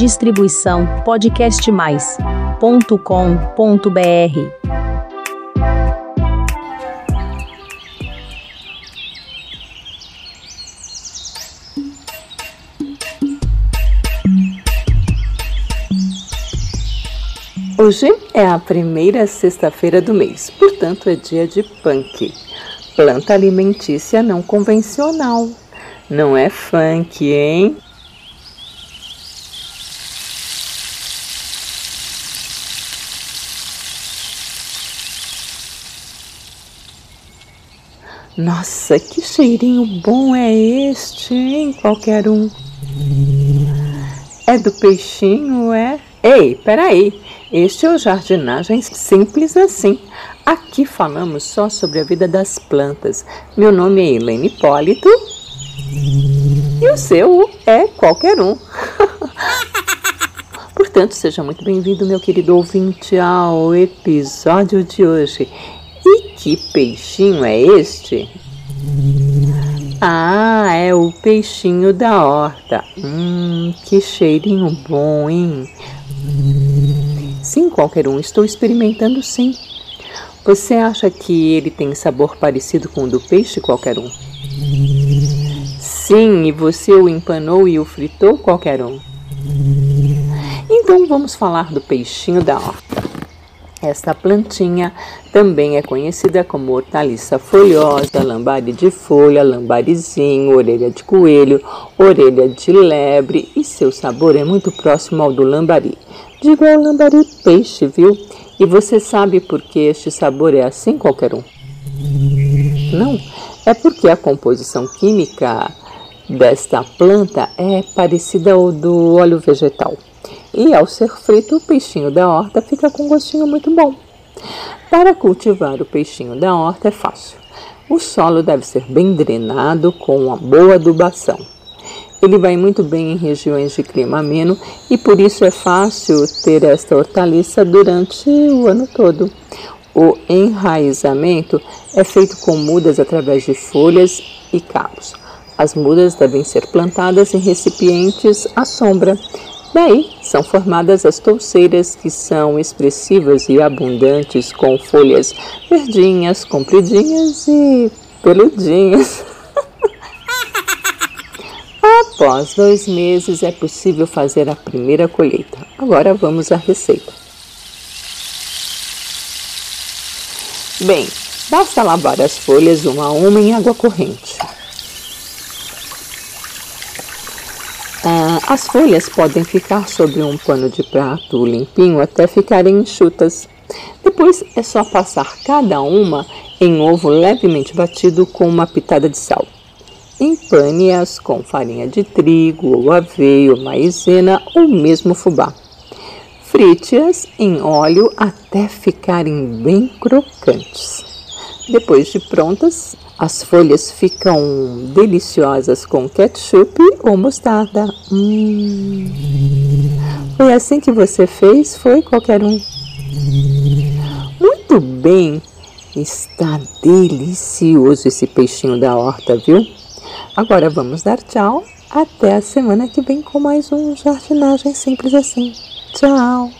Distribuição podcastmais.com.br. Hoje é a primeira sexta-feira do mês, portanto é dia de punk, planta alimentícia não convencional. Não é funk, hein? Nossa, que cheirinho bom é este, hein? Qualquer um. É do peixinho, é? Ei, peraí. Este é o Jardinagem Simples Assim. Aqui falamos só sobre a vida das plantas. Meu nome é Helene Hipólito. E o seu é qualquer um. Portanto, seja muito bem-vindo, meu querido ouvinte, ao episódio de hoje. Que peixinho é este? Ah, é o peixinho da horta. Hum, que cheirinho bom, hein? Sim, qualquer um. Estou experimentando sim. Você acha que ele tem sabor parecido com o do peixe qualquer um? Sim, e você o empanou e o fritou qualquer um? Então vamos falar do peixinho da horta. Esta plantinha também é conhecida como hortaliça folhosa, lambari de folha, lambarizinho, orelha de coelho, orelha de lebre e seu sabor é muito próximo ao do lambari. Digo ao lambari peixe, viu? E você sabe por que este sabor é assim, qualquer um? Não, é porque a composição química desta planta é parecida ao do óleo vegetal. E ao ser frito, o peixinho da horta fica com um gostinho muito bom. Para cultivar o peixinho da horta é fácil. O solo deve ser bem drenado com uma boa adubação. Ele vai muito bem em regiões de clima ameno e por isso é fácil ter esta hortaliça durante o ano todo. O enraizamento é feito com mudas através de folhas e cabos. As mudas devem ser plantadas em recipientes à sombra Daí são formadas as touceiras, que são expressivas e abundantes, com folhas verdinhas, compridinhas e peludinhas. Após dois meses é possível fazer a primeira colheita. Agora vamos à receita. Bem, basta lavar as folhas uma a uma em água corrente. As folhas podem ficar sobre um pano de prato limpinho até ficarem enxutas. Depois é só passar cada uma em ovo levemente batido com uma pitada de sal. Empane-as com farinha de trigo ou aveia, maizena ou mesmo fubá. Frite-as em óleo até ficarem bem crocantes. Depois de prontas, as folhas ficam deliciosas com ketchup ou mostarda. Hum. Foi assim que você fez? Foi qualquer um? Muito bem! Está delicioso esse peixinho da horta, viu? Agora vamos dar tchau. Até a semana que vem com mais um Jardinagem Simples Assim. Tchau!